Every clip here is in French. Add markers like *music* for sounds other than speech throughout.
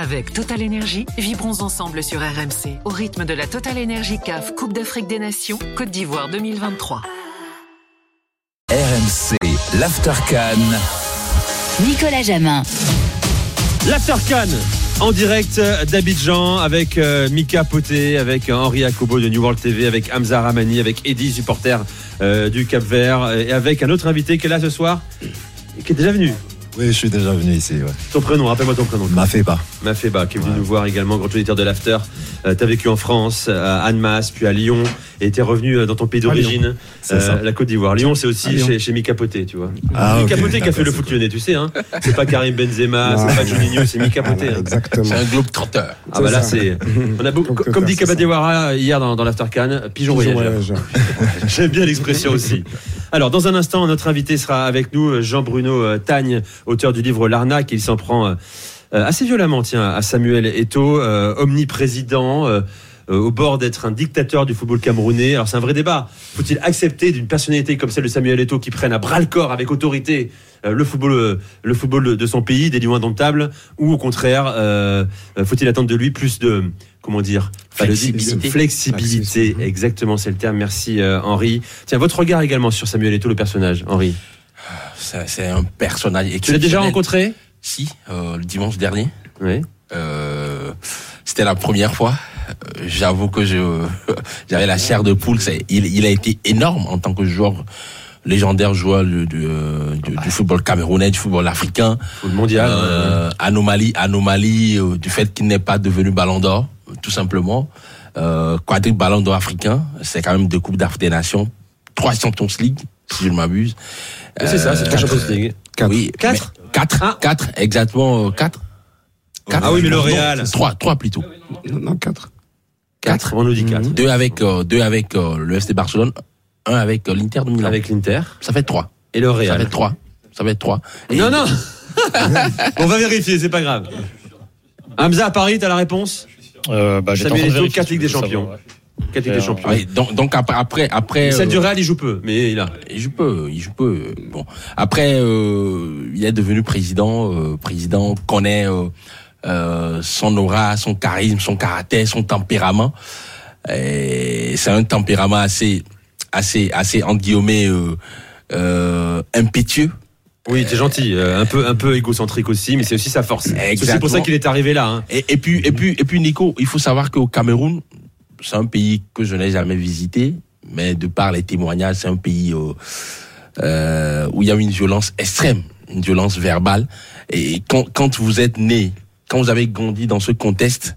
Avec Total Energy, vibrons ensemble sur RMC au rythme de la Total Energy CAF Coupe d'Afrique des Nations Côte d'Ivoire 2023. RMC, l'Aftercan. Nicolas Jamin. L'Aftercan en direct d'Abidjan avec euh, Mika Poté, avec Henri Akobo de New World TV, avec Hamza Ramani, avec Eddy, supporter euh, du Cap Vert, et avec un autre invité qui est là ce soir, et qui est déjà venu. Oui, je suis déjà venu ici. Ouais. Ton prénom, rappelle-moi ton prénom. Mafeba. Mafeba, qui est venu Ouais. nous voir également, grand auditeur de l'After. Euh, T'as vécu en France, à Annemasse, puis à Lyon, et t'es revenu euh, dans ton pays d'origine, ça. la Côte d'Ivoire. Lyon, c'est aussi chez, chez Mika Poté, tu vois. Ah, Mika ok, Poté qui a fait le foot lyonnais, tu sais. Hein c'est pas Karim Benzema, c'est pas. Juninho, c'est Mika Poté. Voilà, hein. exactement. C'est un globe trotteur. Ah bah là c'est on a beaucoup, Donc, comme dit. Kabadewara hier dans, dans l'Aftercan, pigeon Pigeon voyageur. *laughs* J'aime bien l'expression aussi. Alors dans un instant notre invité sera avec nous Jean-Bruno euh, Tagne, auteur du livre L'arnaque. Il s'en prend euh, euh, assez violemment tiens à Samuel euh, omniprésident. au bord d'être un dictateur du football camerounais. Alors c'est un vrai débat. Faut-il accepter d'une personnalité comme celle de Samuel Eto'o qui prenne à bras le corps avec autorité le football, euh, le football de son pays, des lions indomptables, ou au contraire, euh, euh, faut-il attendre de lui plus de, comment dire, de- Flexibilité. flexibilité. Exactement, c'est le terme. Merci euh, Henri. Tiens, votre regard également sur Samuel Eto'o, le personnage, Henri. C'est un personnage Tu l'as déjà rencontré? Si, euh, le dimanche dernier. Oui. Euh, C'était la première fois. Euh, J'avoue que je *laughs* j'avais la chair de poule. Il, il a été énorme en tant que joueur légendaire joueur du, du, euh, du- du football camerounais, du football africain. Football mondial. Euh, anomalie, anomalie euh, du fait qu'il n'est pas devenu Ballon d'Or, euh, tout simplement. Euh, quadruple Ballon d'Or africain, c'est quand même deux coupes d'Afrique des Nations, trois Champions League, si je ne m'abuse. C'est ça, c'est la quatre. Champions League. Quatre. Oui, Quatre quatre, Ah. quatre, exactement euh, quatre. Quatre. Ah oui, mais le Real. Trois, trois plutôt. Non, non, quatre. Quatre. On nous dit 4. Deux avec, euh, deux avec euh, le FC Barcelone, un avec euh, l'Inter de Milan. Avec l'Inter Ça fait trois. et le Ça Real. fait trois. Ça fait trois. Et- Non, non *laughs* On va vérifier, c'est pas grave. Hamza, à Paris, t'as la réponse? Euh, bah, Samuel Eto'o, vérifier 4 si Ligues des Champions. savoir, ouais. 4 Ligues des Euh, Champions. Donc, donc après, après, après. Celle euh, du Real, il joue peu, mais il a. Il joue peu, il joue peu. Bon, après, euh, il est devenu président. Euh, président connaît euh, euh, son aura, son charisme, son caractère, son tempérament. Et C'est un tempérament assez, assez, assez entre guillemets euh, euh, impétueux. Oui, t'es gentil, euh, un peu, un peu égocentrique aussi, mais c'est aussi sa force. C'est pour ça qu'il est arrivé là. hein. Et, et puis, et puis, et puis, Nico, il faut savoir qu'au Cameroun, c'est un pays que je n'ai jamais visité, mais de par les témoignages, c'est un pays euh, euh, où il y a une violence extrême, une violence verbale. Et quand, quand vous êtes né, quand vous avez grandi dans ce contexte,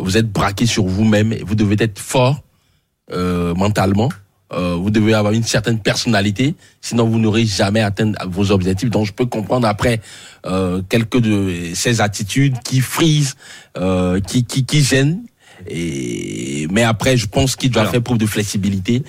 vous êtes braqué sur vous-même. et Vous devez être fort euh, mentalement. Euh, vous devez avoir une certaine personnalité, sinon vous n'aurez jamais atteint vos objectifs. Donc je peux comprendre après euh, quelques de ces attitudes qui frisent, euh, qui, qui, qui gênent. Et mais après, je pense qu'il doit Alors, faire preuve de flexibilité.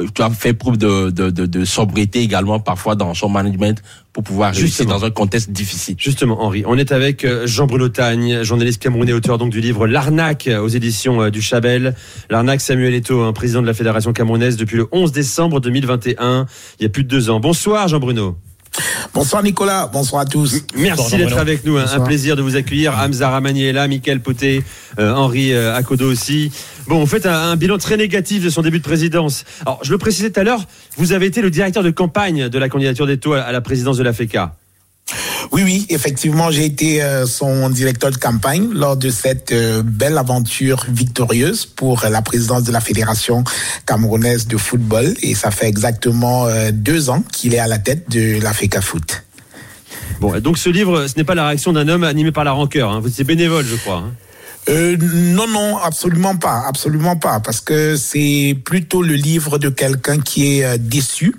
Il doit faire preuve de, de, de, de sobriété également parfois dans son management pour pouvoir réussir Justement. dans un contexte difficile. Justement, Henri, on est avec euh, Jean-Bruno Tagne, journaliste camerounais, auteur donc du livre L'arnaque euh, aux éditions euh, du Chabel. L'arnaque Samuel Eto'o, un président de la Fédération camerounaise depuis le 11 décembre 2021, il y a plus de deux ans. Bonsoir Jean-Bruno. Bonsoir Nicolas, bonsoir à tous. Merci d'être avec nous. hein. Un plaisir de vous accueillir. Hamza Ramani est là, Michael Poté, euh, Henri euh, Akodo aussi. Bon, vous faites un, un bilan très négatif de son début de présidence. Alors, je le précisais tout à l'heure, vous avez été le directeur de campagne de la candidature d'Eto à la présidence de la FECA. Oui, oui, effectivement, j'ai été euh, son directeur de campagne lors de cette euh, belle aventure victorieuse pour la présidence de la Fédération camerounaise de football. Et ça fait exactement euh, deux ans qu'il est à la tête de la FECA Foot. Bon, donc ce livre, ce n'est pas la réaction d'un homme animé par la rancœur. Hein. Vous étiez bénévole, je crois. hein. Euh, non, non, absolument pas, absolument pas, parce que c'est plutôt le livre de quelqu'un qui est euh, déçu,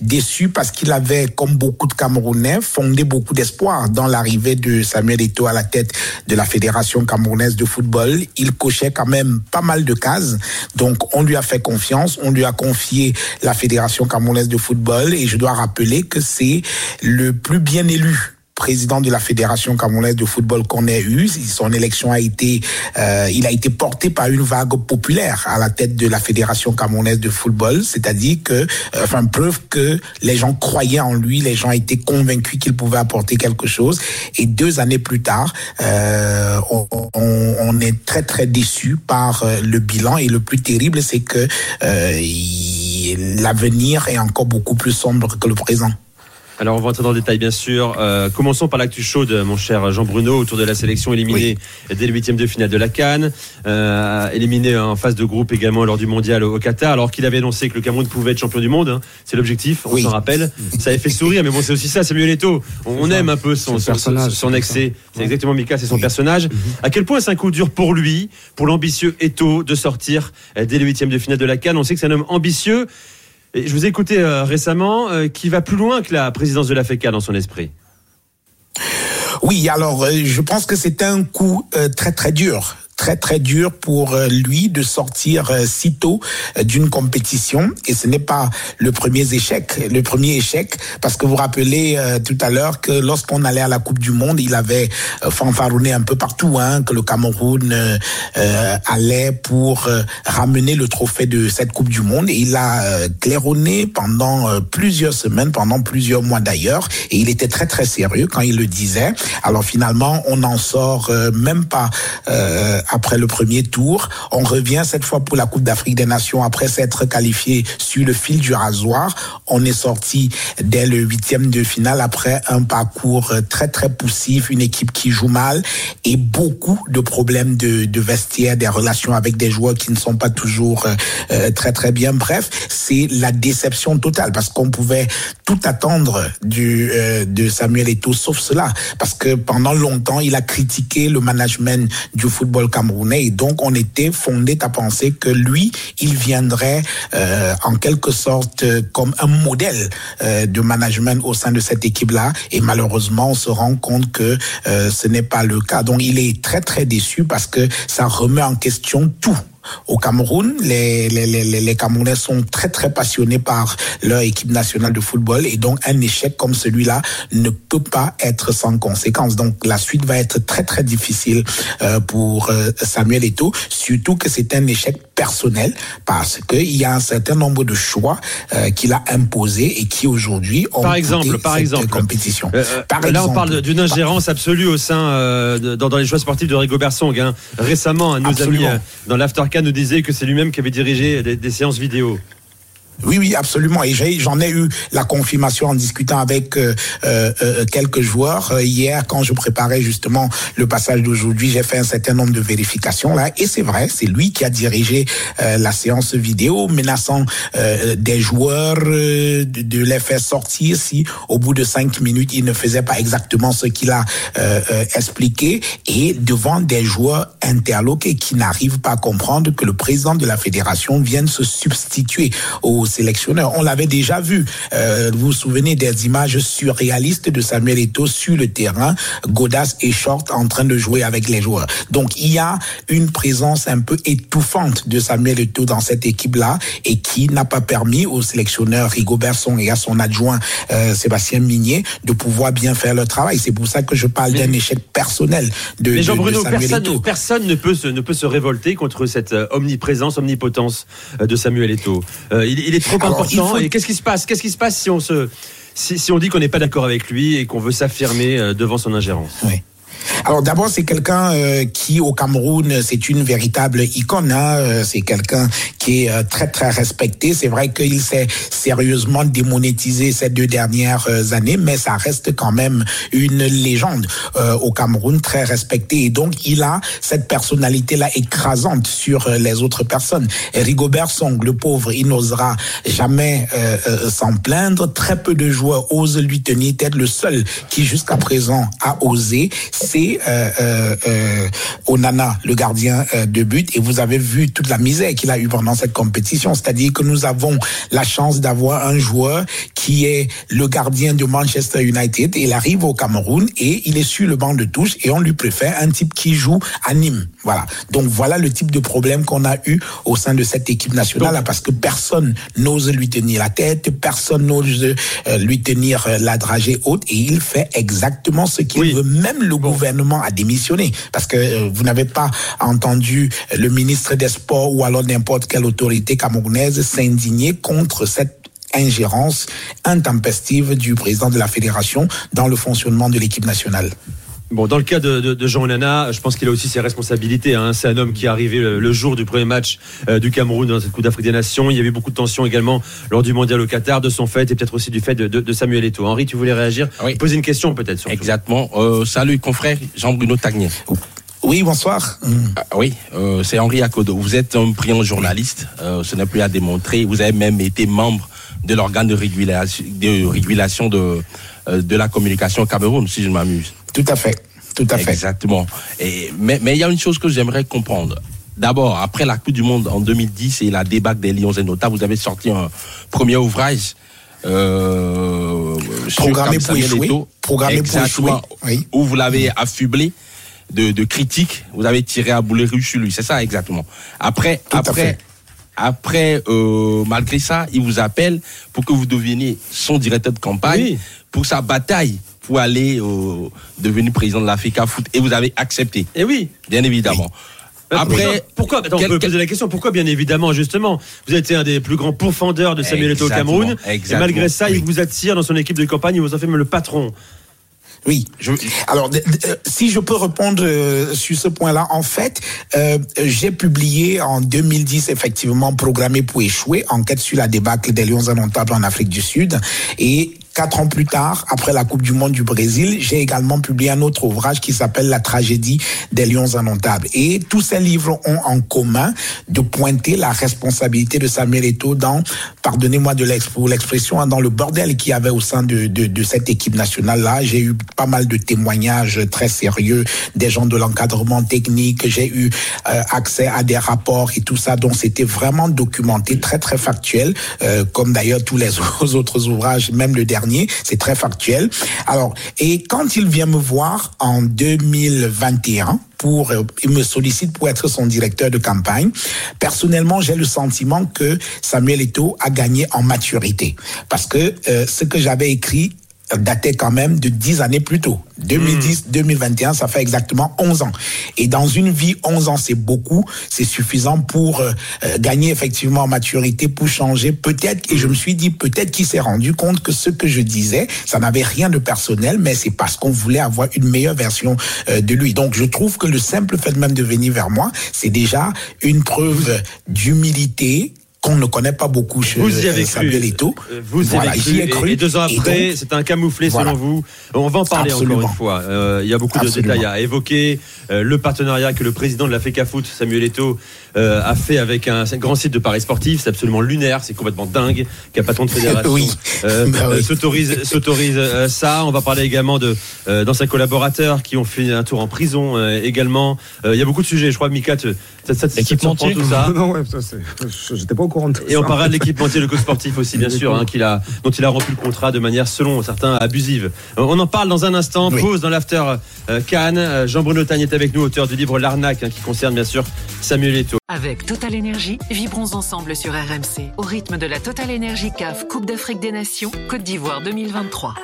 déçu parce qu'il avait, comme beaucoup de Camerounais, fondé beaucoup d'espoir dans l'arrivée de Samuel Eto'o à la tête de la Fédération camerounaise de football. Il cochait quand même pas mal de cases, donc on lui a fait confiance, on lui a confié la Fédération camerounaise de football, et je dois rappeler que c'est le plus bien élu président de la fédération camerounaise de football qu'on ait eu. Son élection a été, euh, il a été porté par une vague populaire à la tête de la fédération camerounaise de football, c'est-à-dire que, euh, enfin, preuve que les gens croyaient en lui, les gens étaient convaincus qu'il pouvait apporter quelque chose. Et deux années plus tard, euh, on, on, on, est très très déçu par euh, le bilan. Et le plus terrible, c'est que euh, l'avenir est encore beaucoup plus sombre que le présent. Alors on va entrer dans le détail bien sûr. Euh, commençons par l'actu chaude, mon cher Jean Bruno, autour de la sélection éliminée oui. dès le huitième de finale de la Cannes, euh, éliminé en phase de groupe également lors du mondial au Qatar, alors qu'il avait annoncé que le Cameroun pouvait être champion du monde. Hein. C'est l'objectif, on oui. s'en rappelle. Ça avait fait sourire, mais bon c'est aussi ça, Samuel Eto'o. On, on aime un peu son, son, son, son excès. C'est exactement Mika, c'est son oui. personnage. Mm -hmm. À quel point c'est un coup dur pour lui, pour l'ambitieux Eto'o, de sortir euh, dès le huitième de finale de la Cannes? On sait que c'est un homme ambitieux. Je vous ai écouté euh, récemment, euh, qui va plus loin que la présidence de la FECA dans son esprit. Oui, alors euh, je pense que c'est un coup très très dur très très dur pour lui de sortir si tôt d'une compétition. Et ce n'est pas le premier échec le premier échec parce que vous rappelez euh, tout à l'heure que lorsqu'on allait à la Coupe du monde il avait euh, fanfaronné un peu partout hein, que le Cameroun euh, allait pour ramener le trophée de cette Coupe du monde. Et il a claironné pendant plusieurs semaines pendant plusieurs mois d'ailleurs. Et il était très très sérieux quand il le disait. Alors finalement on n'en sort même pas après le premier tour. On revient cette fois pour la Coupe d'Afrique des Nations après s'être qualifié sur le fil du rasoir. On est sorti dès le huitième de finale après un parcours très très poussif, une équipe qui joue mal et beaucoup de problèmes de, de vestiaire, des relations avec des joueurs qui ne sont pas toujours euh, très très bien. Bref, c'est la déception totale parce qu'on pouvait tout attendre du, euh, de Samuel Eto'o sauf cela parce que pendant longtemps il a critiqué le management du football et donc on était fondé à penser que lui, il viendrait euh, en quelque sorte euh, comme un modèle euh, de management au sein de cette équipe-là. Et malheureusement on se rend compte que ce n'est pas le cas. Donc il est très très déçu parce que ça remet en question tout au Cameroun. Les, les, les, les, Camerounais sont très très passionnés par leur équipe nationale de football et donc un échec comme celui-là ne peut pas être sans conséquence. Donc la suite va être très très difficile euh, pour euh, Samuel Eto'o, surtout que c'est un échec personnel parce qu'il y a un certain nombre de choix euh, qu'il a imposés et qui aujourd'hui ont par exemple, par cette exemple, compétition. par là, exemple, on parle d'une ingérence par... absolue au sein de, dans, dans, les choix sportifs de Rigobert Song. Hein. Récemment, amis dans l'Aftercan nous disait que c'est lui-même qui avait dirigé des, des séances vidéo. Oui, oui, absolument. Et j'en ai, eu la confirmation en discutant avec euh, euh, quelques joueurs. Euh, hier, quand je préparais justement le passage d'aujourd'hui, j'ai fait un certain nombre de vérifications là. Et c'est vrai, c'est lui qui a dirigé euh, la séance vidéo, menaçant euh, des joueurs de, de, les faire sortir si au bout de cinq minutes, il ne faisait pas exactement ce qu'il a expliqué. Et devant des joueurs interloqués qui n'arrivent pas à comprendre que le président de la fédération vienne se substituer aux sélectionneur. On l'avait déjà vu. Euh, vous vous souvenez des images surréalistes de Samuel Eto'o sur le terrain, Godas et Short en train de jouer avec les joueurs. Donc il y a une présence un peu étouffante de Samuel Eto'o dans cette équipe-là et qui n'a pas permis au sélectionneur Rigobert Song et à son adjoint euh, Sébastien Minier de pouvoir bien faire leur travail. C'est pour ça que je parle d'un échec personnel de, Mais Jean de, Bruno, de Samuel personne, Eto'o. personne ne peut se ne peut se révolter contre cette euh, omniprésence, omnipotence de Samuel Eto'o. Euh, il, il, est trop Alors, important. Faut... Et qu'est-ce qui se passe? Qu'est-ce qui se passe si on se si, si on dit qu'on n'est pas d'accord avec lui et qu'on veut s'affirmer euh, devant son ingérence? Oui. Alors d'abord, c'est quelqu'un euh, qui au Cameroun, c'est une véritable icône. Hein, c'est quelqu'un qui est euh, très très respecté. C'est vrai qu'il s'est sérieusement démonétisé ces deux dernières euh, années, mais ça reste quand même une légende euh, au Cameroun, très respecté. Et donc il a cette personnalité-là écrasante sur les autres personnes. Rigobert Song, le pauvre, il n'osera jamais s'en plaindre. Très peu de joueurs osent lui tenir tête. Le seul qui jusqu'à présent a osé, c'est euh, euh, euh, le gardien euh, de but, et vous avez vu toute la misère qu'il a eu pendant cette compétition. C'est-à-dire que nous avons la chance d'avoir un joueur qui est le gardien de Manchester United. Il arrive au Cameroun et il est sur le banc de touche et on lui préfère un type qui joue à Nîmes. Voilà. Donc voilà le type de problème qu'on a eu au sein de cette équipe nationale parce que personne n'ose lui tenir la tête, personne n'ose euh, lui tenir euh, la dragée haute et il fait exactement ce qu'il Oui. veut. Même le gouvernement a démissionné parce que euh, vous n'avez pas entendu le ministre des Sports ou alors n'importe quelle autorité camerounaise s'indigner contre cette ingérence intempestive du président de la fédération dans le fonctionnement de l'équipe nationale. Bon, dans le cas de, de, de Jean Onana, je pense qu'il a aussi ses responsabilités. Hein. C'est un homme qui est arrivé le, le jour du premier match euh, du Cameroun dans cette Coupe d'Afrique des Nations. Il y avait beaucoup de tensions également lors du mondial au Qatar, de son fait et peut-être aussi du fait de, de, de Samuel Eto'o. Henri, tu voulais réagir? Oui. Poser une question peut-être surtout. Exactement. Euh, salut, confrère Jean-Bruno Tagnier. Oui, bonsoir. Ah, oui, euh, c'est Henri Akodo. Vous êtes un brillant journaliste. Euh, ce n'est plus à démontrer. Vous avez même été membre de l'organe de régulation de, régulation de, euh, de la communication au Cameroun, si je ne m'amuse. Tout à fait. Tout à fait. Exactement. Et, mais mais il y a une chose que j'aimerais comprendre. D'abord, après la Coupe du Monde en 2010 et la débâcle des Lions et Nota, vous avez sorti un premier ouvrage. Euh, sur Programmé pour échouer. Programmé pour Exactement. échouer. Oui. Où vous l'avez affublé de, de critiques. Vous avez tiré à boulet rouge sur lui. C'est ça, exactement. Après, Tout après, après, euh, malgré ça, il vous appelle pour que vous deveniez son directeur de campagne Oui. pour sa bataille pour aller euh, devenir président de l'Africa Foot. Et vous avez accepté, Et oui. bien évidemment. Après, pourquoi Attends, quel- on peut quel- poser la question. Pourquoi Bien évidemment, justement, vous êtes un des plus grands pourfendeurs de Samuel Eto'o au Exactement, Cameroun. Et malgré ça, il vous attire dans son équipe de campagne. Il vous en fait même le patron. Oui. Je- Alors, euh, si je peux répondre euh, sur ce point-là, en fait, euh, j'ai publié en 2010 effectivement programmé pour échouer, enquête sur la débâcle des Lions indomptables en Afrique du Sud, et quatre ans plus tard, après la Coupe du Monde du Brésil, j'ai également publié un autre ouvrage qui s'appelle La tragédie des Lions indomptables. Et tous ces livres ont en commun de pointer la responsabilité de Samuel Eto'o dans, pardonnez-moi de l'expression, hein, dans le bordel qu'il y avait au sein de cette équipe nationale-là. J'ai eu pas mal de témoignages très sérieux des gens de l'encadrement technique. J'ai eu euh, accès à des rapports et tout ça. Donc c'était vraiment documenté, très très factuel, euh, comme d'ailleurs tous les *laughs* autres ouvrages, même le dernier, c'est très factuel. Alors, et quand il vient me voir en 2021, pour, euh, il me sollicite pour être son directeur de campagne. Personnellement, j'ai le sentiment que Samuel Eto'o a gagné en maturité. Parce que euh, ce que j'avais écrit datait quand même de 10 années plus tôt. 2010-2021, ça fait exactement 11 ans. Et dans une vie, 11 ans, c'est beaucoup. C'est suffisant pour euh, euh, gagner effectivement en maturité, pour changer. Peut-être, et je me suis dit, peut-être qu'il s'est rendu compte que ce que je disais, ça n'avait rien de personnel, mais c'est parce qu'on voulait avoir une meilleure version euh, de lui. Donc, je trouve que le simple fait même de venir vers moi, c'est déjà une preuve d'humilité qu'on ne connaît pas beaucoup chez Vous y avez euh, Samuel cru. Eto'o. Vous y avez cru. ai Et- cru. Et, deux ans après, c'est un camouflé voilà. selon vous. On va en parler Absolument. encore une fois. Euh, il y a beaucoup de détails à évoquer. Euh, le partenariat que le président de la FECA Foot, Samuel Eto'o, euh, a fait avec un, un grand site de Paris sportif. C'est absolument lunaire. C'est complètement dingue qu'un patron de *laughs* fédération Oui. euh, Bah oui. euh, s'autorise s'autorise euh, ça. On va parler également de euh, d'anciens collaborateurs qui ont fait un tour en prison euh, également. Euh, il y a beaucoup de sujets. Je crois, Mika, tu- ça, ça, ça, te surprend tout ça. *laughs* Non, ouais, ça, c'est- j'étais pas au courant de tout Et on parlera de *laughs* l'équipementier, le coach sportif aussi, bien sûr, hein, qu'il a, dont il a rempli le contrat de manière, selon certains, abusive. Euh, On en parle dans un instant. Oui. Pause dans l'after euh, Cannes. Euh, Jean-Bruno Tagne est avec nous, auteur du livre L'arnaque, hein, qui concerne bien sûr Samuel Eto'o. Avec Total Énergie, vibrons ensemble sur RMC au rythme de la Total Énergie CAF Coupe d'Afrique des Nations Côte d'Ivoire 2023.